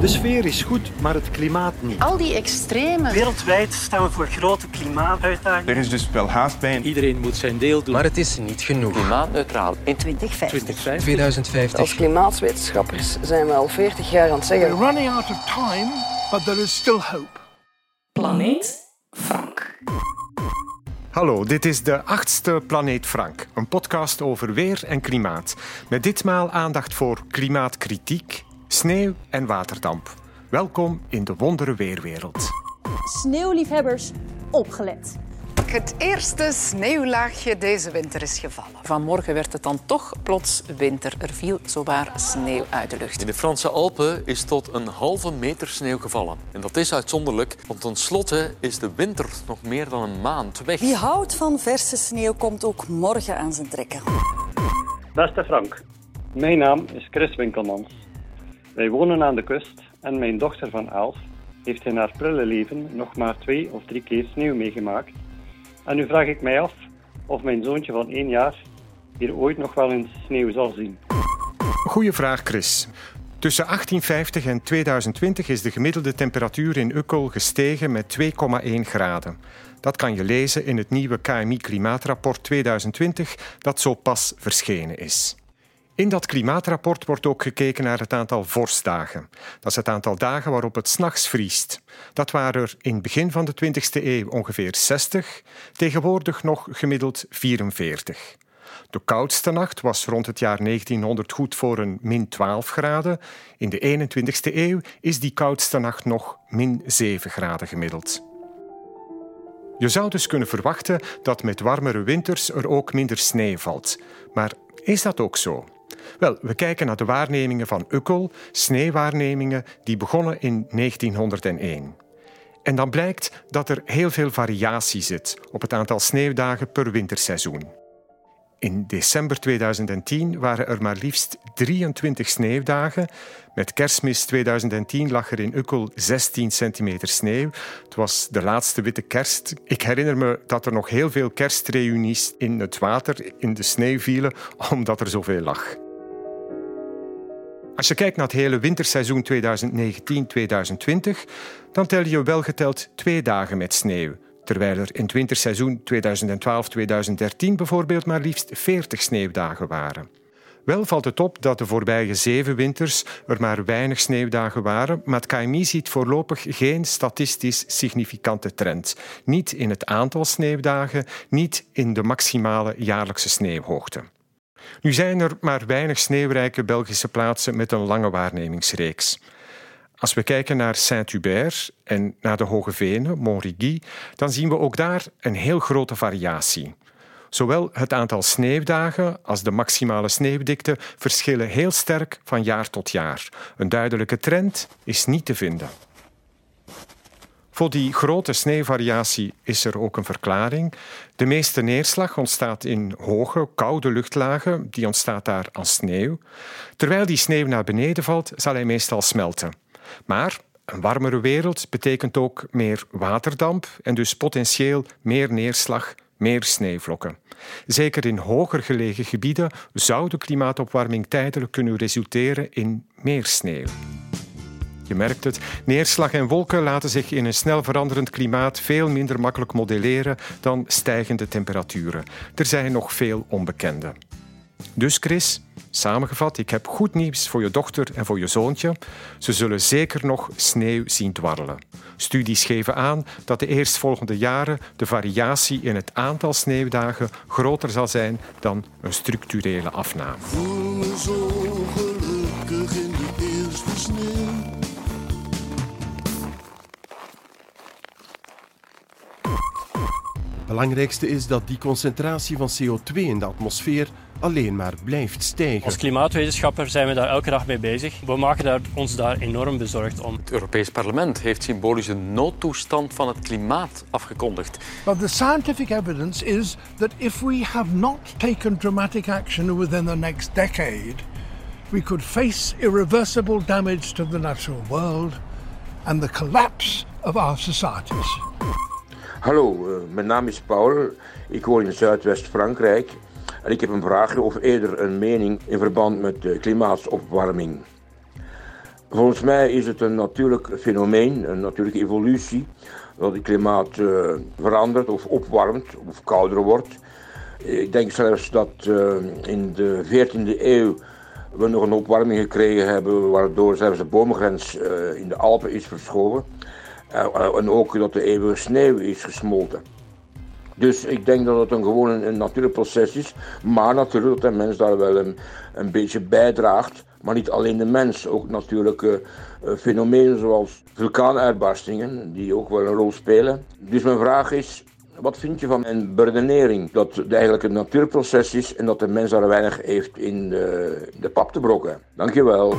De sfeer is goed, maar het klimaat niet. Al die extreme. Wereldwijd staan we voor grote klimaatuitdagingen. Er is dus wel haast bij. Iedereen moet zijn deel doen. Maar het is niet genoeg. Klimaatneutraal in 2050. 2050. Als klimaatwetenschappers zijn we al 40 jaar aan het zeggen. We're running out of time, but there is still hope. Planeet. Hallo, dit is de achtste Planeet Frank, een podcast over weer en klimaat. Met ditmaal aandacht voor klimaatkritiek, sneeuw en waterdamp. Welkom in de wondere weerwereld. Sneeuwliefhebbers, opgelet. Het eerste sneeuwlaagje deze winter is gevallen. Vanmorgen werd het dan toch plots winter. Er viel zowaar sneeuw uit de lucht. In de Franse Alpen is tot een halve meter sneeuw gevallen. En dat is uitzonderlijk, want tenslotte is de winter nog meer dan een maand weg. Wie houdt van verse sneeuw komt ook morgen aan zijn trekken. Beste Frank, mijn naam is Chris Winkelmans. Wij wonen aan de kust en mijn dochter van elf heeft in haar prille leven nog maar twee of drie keer sneeuw meegemaakt. En nu vraag ik mij af of mijn zoontje van één jaar hier ooit nog wel eens sneeuw zal zien. Goeie vraag, Chris. Tussen 1850 en 2020 is de gemiddelde temperatuur in Ukkel gestegen met 2,1 graden. Dat kan je lezen in het nieuwe KMI Klimaatrapport 2020 dat zo pas verschenen is. In dat klimaatrapport wordt ook gekeken naar het aantal vorstdagen. Dat is het aantal dagen waarop het s'nachts vriest. Dat waren er in het begin van de 20e eeuw ongeveer 60, tegenwoordig nog gemiddeld 44. De koudste nacht was rond het jaar 1900 goed voor een min 12 graden. In de 21e eeuw is die koudste nacht nog min 7 graden gemiddeld. Je zou dus kunnen verwachten dat met warmere winters er ook minder sneeuw valt. Maar is dat ook zo? Wel, we kijken naar de waarnemingen van Ukkel, sneeuwwaarnemingen die begonnen in 1901. En dan blijkt dat er heel veel variatie zit op het aantal sneeuwdagen per winterseizoen. In december 2010 waren er maar liefst 23 sneeuwdagen. Met kerstmis 2010 lag er in Ukkel 16 centimeter sneeuw. Het was de laatste witte kerst. Ik herinner me dat er nog heel veel kerstreunies in het water, in de sneeuw vielen, omdat er zoveel lag. Als je kijkt naar het hele winterseizoen 2019-2020, dan tel je wel geteld twee dagen met sneeuw. Terwijl er in het winterseizoen 2012-2013 bijvoorbeeld maar liefst 40 sneeuwdagen waren. Wel valt het op dat de voorbije zeven winters er maar weinig sneeuwdagen waren, maar het KMI ziet voorlopig geen statistisch significante trend. Niet in het aantal sneeuwdagen, niet in de maximale jaarlijkse sneeuwhoogte. Nu zijn er maar weinig sneeuwrijke Belgische plaatsen met een lange waarnemingsreeks. Als we kijken naar Saint-Hubert en naar de Hoge Venen, Montrigny, dan zien we ook daar een heel grote variatie. Zowel het aantal sneeuwdagen als de maximale sneeuwdikte verschillen heel sterk van jaar tot jaar. Een duidelijke trend is niet te vinden. Voor die grote sneeuwvariatie is er ook een verklaring. De meeste neerslag ontstaat in hoge, koude luchtlagen. Die ontstaat daar als sneeuw. Terwijl die sneeuw naar beneden valt, zal hij meestal smelten. Maar een warmere wereld betekent ook meer waterdamp en dus potentieel meer neerslag, meer sneeuwvlokken. Zeker in hoger gelegen gebieden zou de klimaatopwarming tijdelijk kunnen resulteren in meer sneeuw. Je merkt het, neerslag en wolken laten zich in een snel veranderend klimaat veel minder makkelijk modelleren dan stijgende temperaturen. Er zijn nog veel onbekenden. Dus Chris, samengevat, ik heb goed nieuws voor je dochter en voor je zoontje. Ze zullen zeker nog sneeuw zien dwarrelen. Studies geven aan dat de eerstvolgende jaren de variatie in het aantal sneeuwdagen groter zal zijn dan een structurele afname. Belangrijkste is dat die concentratie van CO2 in de atmosfeer alleen maar blijft stijgen. Als klimaatwetenschapper zijn we daar elke dag mee bezig. We maken daar, ons daar enorm bezorgd om. Het Europees Parlement heeft symbolisch een noodtoestand van het klimaat afgekondigd. But the scientific evidence is that if we have not taken dramatic action within the next decade, we could face irreversible damage to the natural world and the collapse of our societies. Hallo, uh, mijn naam is Paul. Ik woon in Zuidwest-Frankrijk. En ik heb een vraagje of eerder een mening in verband met de klimaatopwarming. Volgens mij is het een natuurlijk fenomeen, een natuurlijke evolutie, dat het klimaat uh, verandert of opwarmt of kouder wordt. Ik denk zelfs dat uh, in de 14e eeuw we nog een opwarming gekregen hebben, waardoor zelfs de boomgrens uh, in de Alpen is verschoven. En ook dat de eeuwige sneeuw is gesmolten. Dus ik denk dat het een gewoon een, een natuurlijk proces is, maar natuurlijk dat de mens daar wel een, een beetje bijdraagt. Maar niet alleen de mens, ook natuurlijk uh, fenomenen zoals vulkaanuitbarstingen, die ook wel een rol spelen. Dus mijn vraag is, wat vind je van een beredenering dat het eigenlijk een natuurproces is en dat de mens daar weinig heeft in de, de pap te brokken? Dankjewel.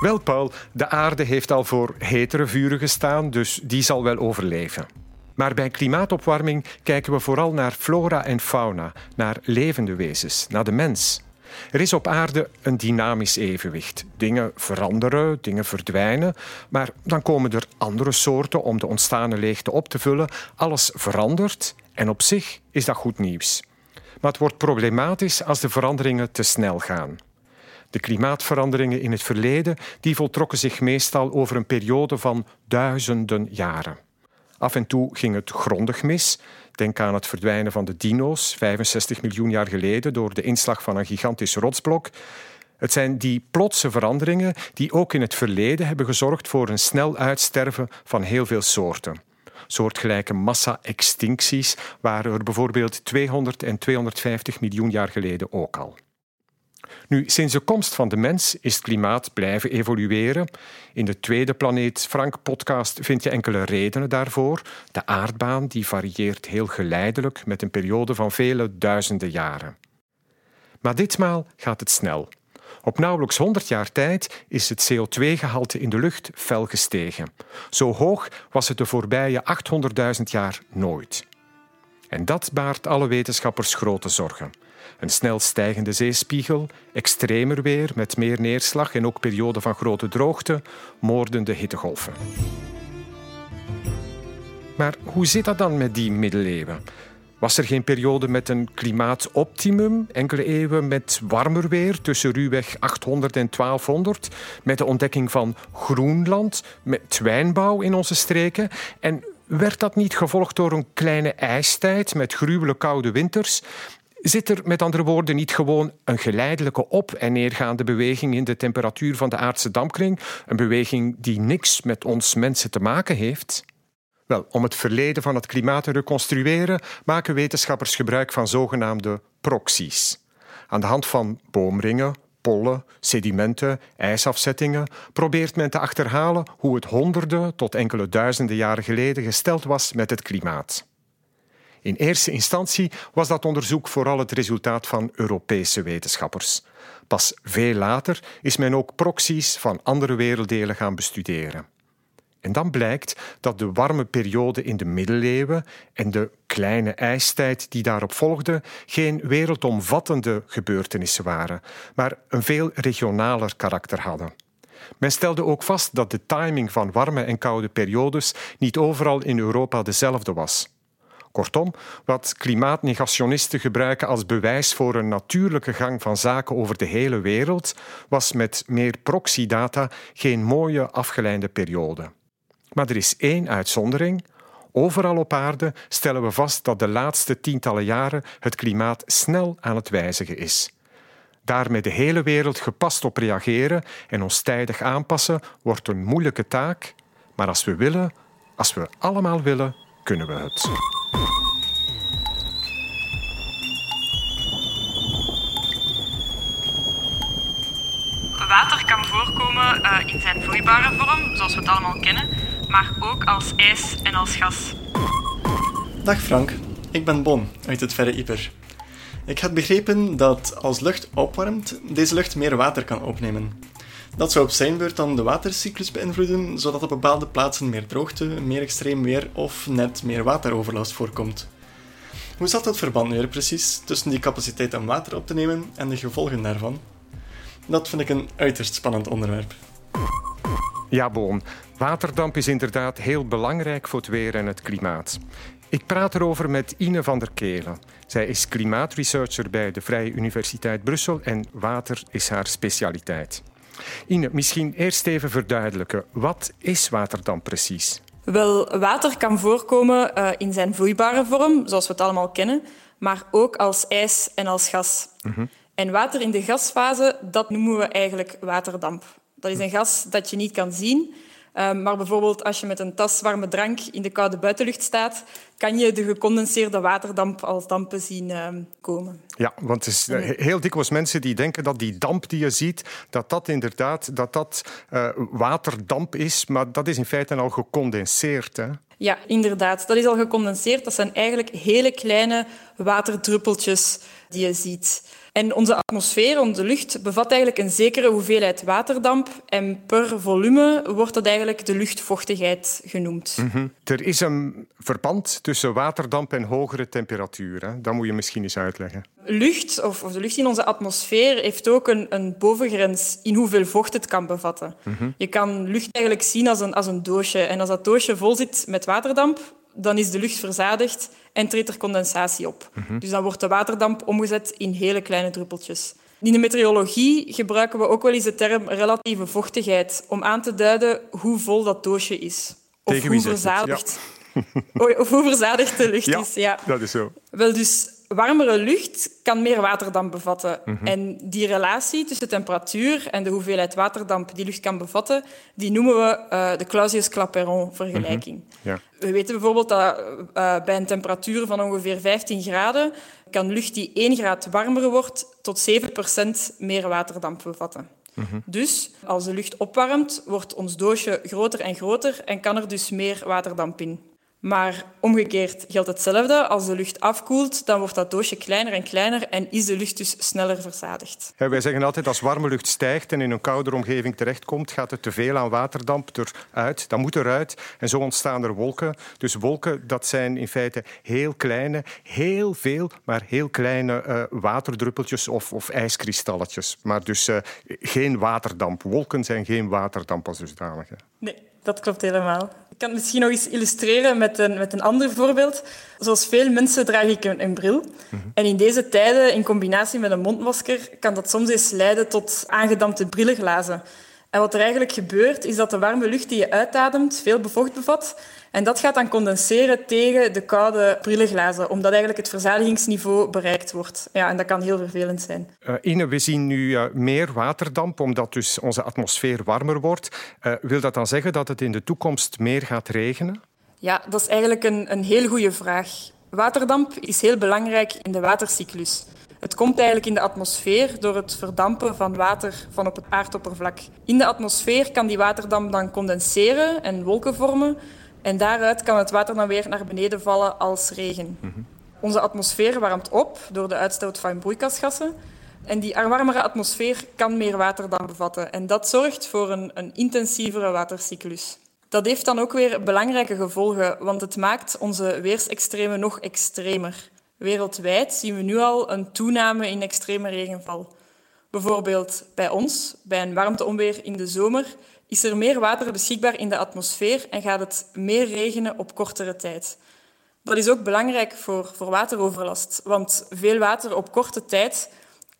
Wel, Paul, de aarde heeft al voor hetere vuren gestaan, dus die zal wel overleven. Maar bij klimaatopwarming kijken we vooral naar flora en fauna, naar levende wezens, naar de mens. Er is op aarde een dynamisch evenwicht. Dingen veranderen, dingen verdwijnen, maar dan komen er andere soorten om de ontstane leegte op te vullen. Alles verandert en op zich is dat goed nieuws. Maar het wordt problematisch als de veranderingen te snel gaan. De klimaatveranderingen in het verleden die voltrokken zich meestal over een periode van duizenden jaren. Af en toe ging het grondig mis. Denk aan het verdwijnen van de dino's 65 miljoen jaar geleden door de inslag van een gigantisch rotsblok. Het zijn die plotse veranderingen die ook in het verleden hebben gezorgd voor een snel uitsterven van heel veel soorten. Soortgelijke massa-extincties waren er bijvoorbeeld 200 en 250 miljoen jaar geleden ook al. Nu, sinds de komst van de mens is het klimaat blijven evolueren. In de tweede Planeet Frank podcast vind je enkele redenen daarvoor. De aardbaan die varieert heel geleidelijk met een periode van vele duizenden jaren. Maar ditmaal gaat het snel. Op nauwelijks 100 jaar tijd is het CO2-gehalte in de lucht fel gestegen. Zo hoog was het de voorbije 800.000 jaar nooit. En dat baart alle wetenschappers grote zorgen. Een snel stijgende zeespiegel, extremer weer met meer neerslag en ook perioden van grote droogte, moordende hittegolven. Maar hoe zit dat dan met die middeleeuwen? Was er geen periode met een klimaatoptimum, enkele eeuwen met warmer weer tussen ruwweg 800 en 1200, met de ontdekking van Groenland, met wijnbouw in onze streken en werd dat niet gevolgd door een kleine ijstijd met gruwelijk koude winters Zit er met andere woorden niet gewoon een geleidelijke op- en neergaande beweging in de temperatuur van de aardse dampkring? Een beweging die niks met ons mensen te maken heeft? Wel, om het verleden van het klimaat te reconstrueren, maken wetenschappers gebruik van zogenaamde proxies. Aan de hand van boomringen, pollen, sedimenten, ijsafzettingen probeert men te achterhalen hoe het honderden tot enkele duizenden jaren geleden gesteld was met het klimaat. In eerste instantie was dat onderzoek vooral het resultaat van Europese wetenschappers. Pas veel later is men ook proxies van andere werelddelen gaan bestuderen. En dan blijkt dat de warme periode in de middeleeuwen en de kleine ijstijd die daarop volgde geen wereldomvattende gebeurtenissen waren, maar een veel regionaler karakter hadden. Men stelde ook vast dat de timing van warme en koude periodes niet overal in Europa dezelfde was. Kortom, wat klimaatnegationisten gebruiken als bewijs voor een natuurlijke gang van zaken over de hele wereld, was met meer proxydata geen mooie afgeleide periode. Maar er is één uitzondering. Overal op aarde stellen we vast dat de laatste tientallen jaren het klimaat snel aan het wijzigen is. Daarmee de hele wereld gepast op reageren en ons tijdig aanpassen wordt een moeilijke taak, maar als we willen, als we allemaal willen, kunnen we het. Water kan voorkomen uh, in zijn vloeibare vorm, zoals we het allemaal kennen, maar ook als ijs en als gas. Dag Frank, ik ben Bon uit het verre Ieper. Ik had begrepen dat als lucht opwarmt, deze lucht meer water kan opnemen. Dat zou op zijn beurt dan de watercyclus beïnvloeden, zodat op bepaalde plaatsen meer droogte, meer extreem weer of net meer wateroverlast voorkomt. Hoe zat dat verband nu precies tussen die capaciteit om water op te nemen en de gevolgen daarvan? Dat vind ik een uiterst spannend onderwerp. Ja, Boom. Waterdamp is inderdaad heel belangrijk voor het weer en het klimaat. Ik praat erover met Ine van der Kelen. Zij is klimaatresearcher bij de Vrije Universiteit Brussel en water is haar specialiteit. Ine, misschien eerst even verduidelijken. Wat is waterdamp precies? Wel, water kan voorkomen uh, in zijn vloeibare vorm, zoals we het allemaal kennen, maar ook als ijs en als gas. Mm En water in de gasfase, dat noemen we eigenlijk waterdamp. Dat is een gas dat je niet kan zien, Ehm, maar bijvoorbeeld als je met een tas warme drank in de koude buitenlucht staat, kan je de gecondenseerde waterdamp als dampen zien ehm, komen. Ja, want het is eh, heel dikwijls mensen die denken dat die damp die je ziet, dat dat inderdaad dat dat, uh, waterdamp is, maar dat is in feite al gecondenseerd. Hè? Ja, inderdaad. Dat is al gecondenseerd. Dat zijn eigenlijk hele kleine waterdruppeltjes die je ziet. En onze atmosfeer, onze lucht, bevat eigenlijk een zekere hoeveelheid waterdamp. En per volume wordt dat eigenlijk de luchtvochtigheid genoemd. Mm Er is een verband tussen waterdamp en hogere temperaturen. Dat moet je misschien eens uitleggen. Lucht, of, of de lucht in onze atmosfeer, heeft ook een, een bovengrens in hoeveel vocht het kan bevatten. Mm Je kan lucht eigenlijk zien als een, als een doosje. En als dat doosje vol zit met waterdamp, dan is de lucht verzadigd en treedt er condensatie op. Mhm. Dus dan wordt de waterdamp omgezet in hele kleine druppeltjes. In de meteorologie gebruiken we ook wel eens de term relatieve vochtigheid om aan te duiden hoe vol dat doosje is. Of hoe verzadigd, of hoe verzadigd de lucht is. Ja, dat is zo. Wel, dus warmere lucht kan meer waterdamp bevatten. Mhm. En die relatie tussen temperatuur en de hoeveelheid waterdamp die lucht kan bevatten, die noemen we uh, de Clausius-Clapeyron-vergelijking. Mhm. ja. We weten bijvoorbeeld dat uh, bij een temperatuur van ongeveer 15 graden kan lucht die 1 graad warmer wordt tot 7% meer waterdamp bevatten. Mhm. Dus als de lucht opwarmt, wordt ons doosje groter en groter en kan er dus meer waterdamp in. Maar omgekeerd geldt hetzelfde. Als de lucht afkoelt, dan wordt dat doosje kleiner en kleiner en is de lucht dus sneller verzadigd. Ja, wij zeggen altijd als warme lucht stijgt en in een koudere omgeving terechtkomt, gaat er te veel aan waterdamp eruit. Dat moet eruit. En zo ontstaan er wolken. Dus wolken, dat zijn in feite heel kleine, heel veel, maar heel kleine uh, waterdruppeltjes of, of, ijskristalletjes. Maar dus uh, geen waterdamp. Wolken zijn geen waterdamp als dusdanig. Nee, dat klopt helemaal. Ik kan het misschien nog eens illustreren met een, met een ander voorbeeld. Zoals veel mensen draag ik een, een bril. Mhm. En in deze tijden, in combinatie met een mondmasker, kan dat soms eens leiden tot aangedampte brillenglazen. En wat er eigenlijk gebeurt, is dat de warme lucht die je uitademt veel bevocht bevat. En dat gaat dan condenseren tegen de koude brillenglazen, omdat eigenlijk het verzadigingsniveau bereikt wordt. Ja, en dat kan heel vervelend zijn. Uh, Ine, we zien nu uh, meer waterdamp, omdat dus onze atmosfeer warmer wordt. Uh, wil dat dan zeggen dat het in de toekomst meer gaat regenen? Ja, dat is eigenlijk een, een heel goede vraag. Waterdamp is heel belangrijk in de watercyclus. Het komt eigenlijk in de atmosfeer door het verdampen van water van op het aardoppervlak. In de atmosfeer kan die waterdamp dan condenseren en wolken vormen. En daaruit kan het water dan weer naar beneden vallen als regen. Mhm. Onze atmosfeer warmt op door de uitstoot van broeikasgassen. En die warmere atmosfeer kan meer waterdamp bevatten. En dat zorgt voor een, een intensievere watercyclus. Dat heeft dan ook weer belangrijke gevolgen, want het maakt onze weersextremen nog extremer. Wereldwijd zien we nu al een toename in extreme regenval. Bijvoorbeeld bij ons, bij een warmteonweer in de zomer, is er meer water beschikbaar in de atmosfeer en gaat het meer regenen op kortere tijd. Dat is ook belangrijk voor, voor wateroverlast, want veel water op korte tijd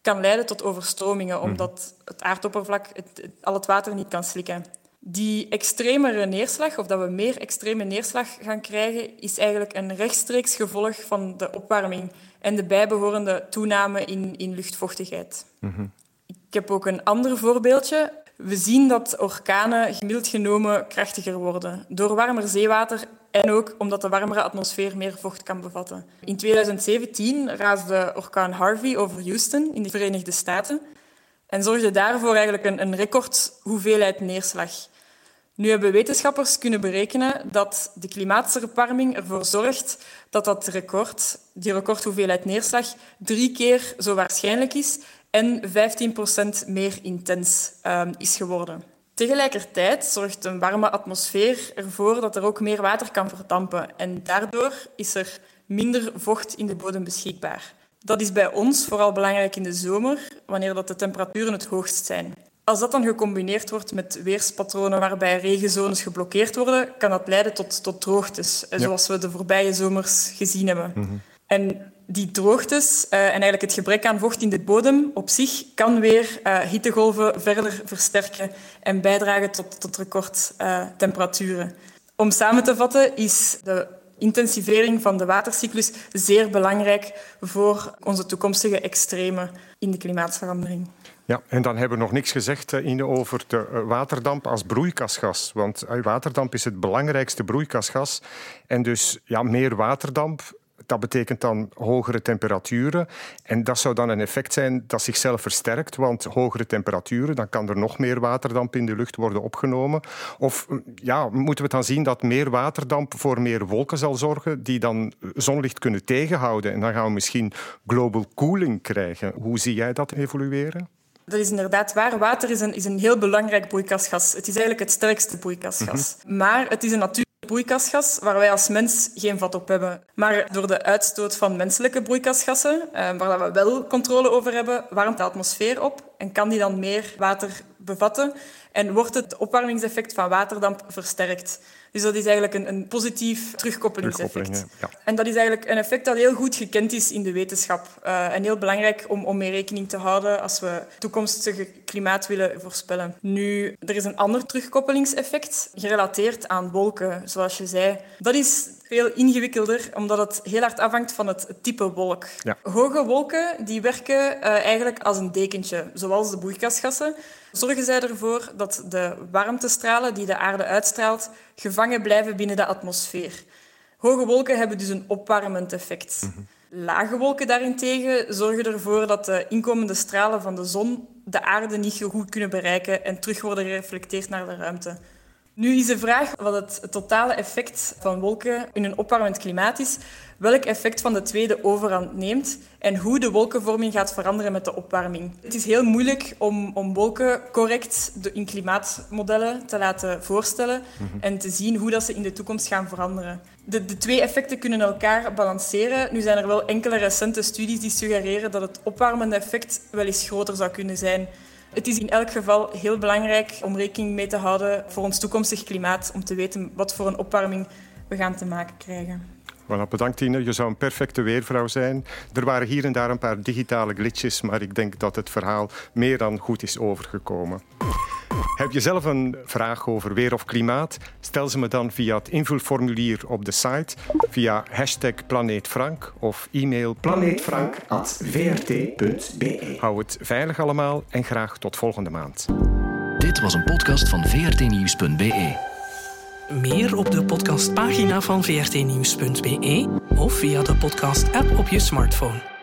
kan leiden tot overstromingen, mhm. omdat het aardoppervlak het, al het water niet kan slikken. Die extremere neerslag, of dat we meer extreme neerslag gaan krijgen, is eigenlijk een rechtstreeks gevolg van de opwarming en de bijbehorende toename in, in luchtvochtigheid. Mhm. Ik heb ook een ander voorbeeldje. We zien dat orkanen gemiddeld genomen krachtiger worden door warmer zeewater en ook omdat de warmere atmosfeer meer vocht kan bevatten. In 2017 raasde orkaan Harvey over Houston in de Verenigde Staten en zorgde daarvoor eigenlijk een, een record hoeveelheid neerslag. Nu hebben wetenschappers kunnen berekenen dat de klimaatverwarming ervoor zorgt dat dat record, die recordhoeveelheid neerslag, drie keer zo waarschijnlijk is en 15% meer intens um, is geworden. Tegelijkertijd zorgt een warme atmosfeer ervoor dat er ook meer water kan verdampen en daardoor is er minder vocht in de bodem beschikbaar. Dat is bij ons vooral belangrijk in de zomer, wanneer dat de temperaturen het hoogst zijn. Als dat dan gecombineerd wordt met weerspatronen waarbij regenzones geblokkeerd worden, kan dat leiden tot, tot droogtes, ja. zoals we de voorbije zomers gezien hebben. Mm -hmm. En die droogtes uh, en eigenlijk het gebrek aan vocht in de bodem op zich kan weer uh, hittegolven verder versterken en bijdragen tot, tot recordtemperaturen. Uh, Om samen te vatten is de intensivering van de watercyclus zeer belangrijk voor onze toekomstige extreme in de klimaatverandering. Ja, en dan hebben we nog niks gezegd Ine, over de waterdamp als broeikasgas. Want waterdamp is het belangrijkste broeikasgas. En dus ja, meer waterdamp dat betekent dan hogere temperaturen. En dat zou dan een effect zijn dat zichzelf versterkt, want hogere temperaturen, dan kan er nog meer waterdamp in de lucht worden opgenomen. Of ja, moeten we dan zien dat meer waterdamp voor meer wolken zal zorgen, die dan zonlicht kunnen tegenhouden. En dan gaan we misschien global cooling krijgen. Hoe zie jij dat evolueren? Dat is inderdaad waar. Water is een, is een heel belangrijk broeikasgas. Het is eigenlijk het sterkste broeikasgas. Mm -hmm. Maar het is een natuurlijk broeikasgas waar wij als mens geen vat op hebben. Maar door de uitstoot van menselijke broeikasgassen, eh, waar we wel controle over hebben, warmt de atmosfeer op en kan die dan meer water bevatten en wordt het opwarmingseffect van waterdamp versterkt. Dus dat is eigenlijk een, een positief terugkoppelingseffect. Ja. En dat is eigenlijk een effect dat heel goed gekend is in de wetenschap. Uh, en heel belangrijk om, om mee rekening te houden als we toekomstige klimaat willen voorspellen. Nu, er is een ander terugkoppelingseffect gerelateerd aan wolken, zoals je zei. Dat is veel ingewikkelder, omdat het heel hard afhangt van het type wolk. Ja. Hoge wolken die werken uh, eigenlijk als een dekentje, zoals de broeikasgassen. Zorgen zij ervoor dat de warmtestralen die de aarde uitstraalt gevangen blijven binnen de atmosfeer. Hoge wolken hebben dus een opwarmend effect. Mm -hmm. Lage wolken daarentegen zorgen ervoor dat de inkomende stralen van de zon de aarde niet goed kunnen bereiken en terug worden gereflecteerd naar de ruimte. Nu is de vraag wat het totale effect van wolken in een opwarmend klimaat is, welk effect van de tweede overhand neemt en hoe de wolkenvorming gaat veranderen met de opwarming. Het is heel moeilijk om, om wolken correct in klimaatmodellen te laten voorstellen mm -hmm. en te zien hoe dat ze in de toekomst gaan veranderen. De, de twee effecten kunnen elkaar balanceren. Nu zijn er wel enkele recente studies die suggereren dat het opwarmende effect wel eens groter zou kunnen zijn. Het is in elk geval heel belangrijk om rekening mee te houden voor ons toekomstig klimaat, om te weten wat voor een opwarming we gaan te maken krijgen. Voilà, bedankt Tine. Je zou een perfecte weervrouw zijn. Er waren hier en daar een paar digitale glitches, maar ik denk dat het verhaal meer dan goed is overgekomen. Heb je zelf een vraag over weer of klimaat? Stel ze me dan via het invulformulier op de site, via hashtag planeetfrank of e-mail planeetfrank.vrt.be. Hou het veilig allemaal en graag tot volgende maand. Dit was een podcast van vrtnieuws.be. Meer op de podcastpagina van vrtnieuws.be of via de podcast-app op je smartphone.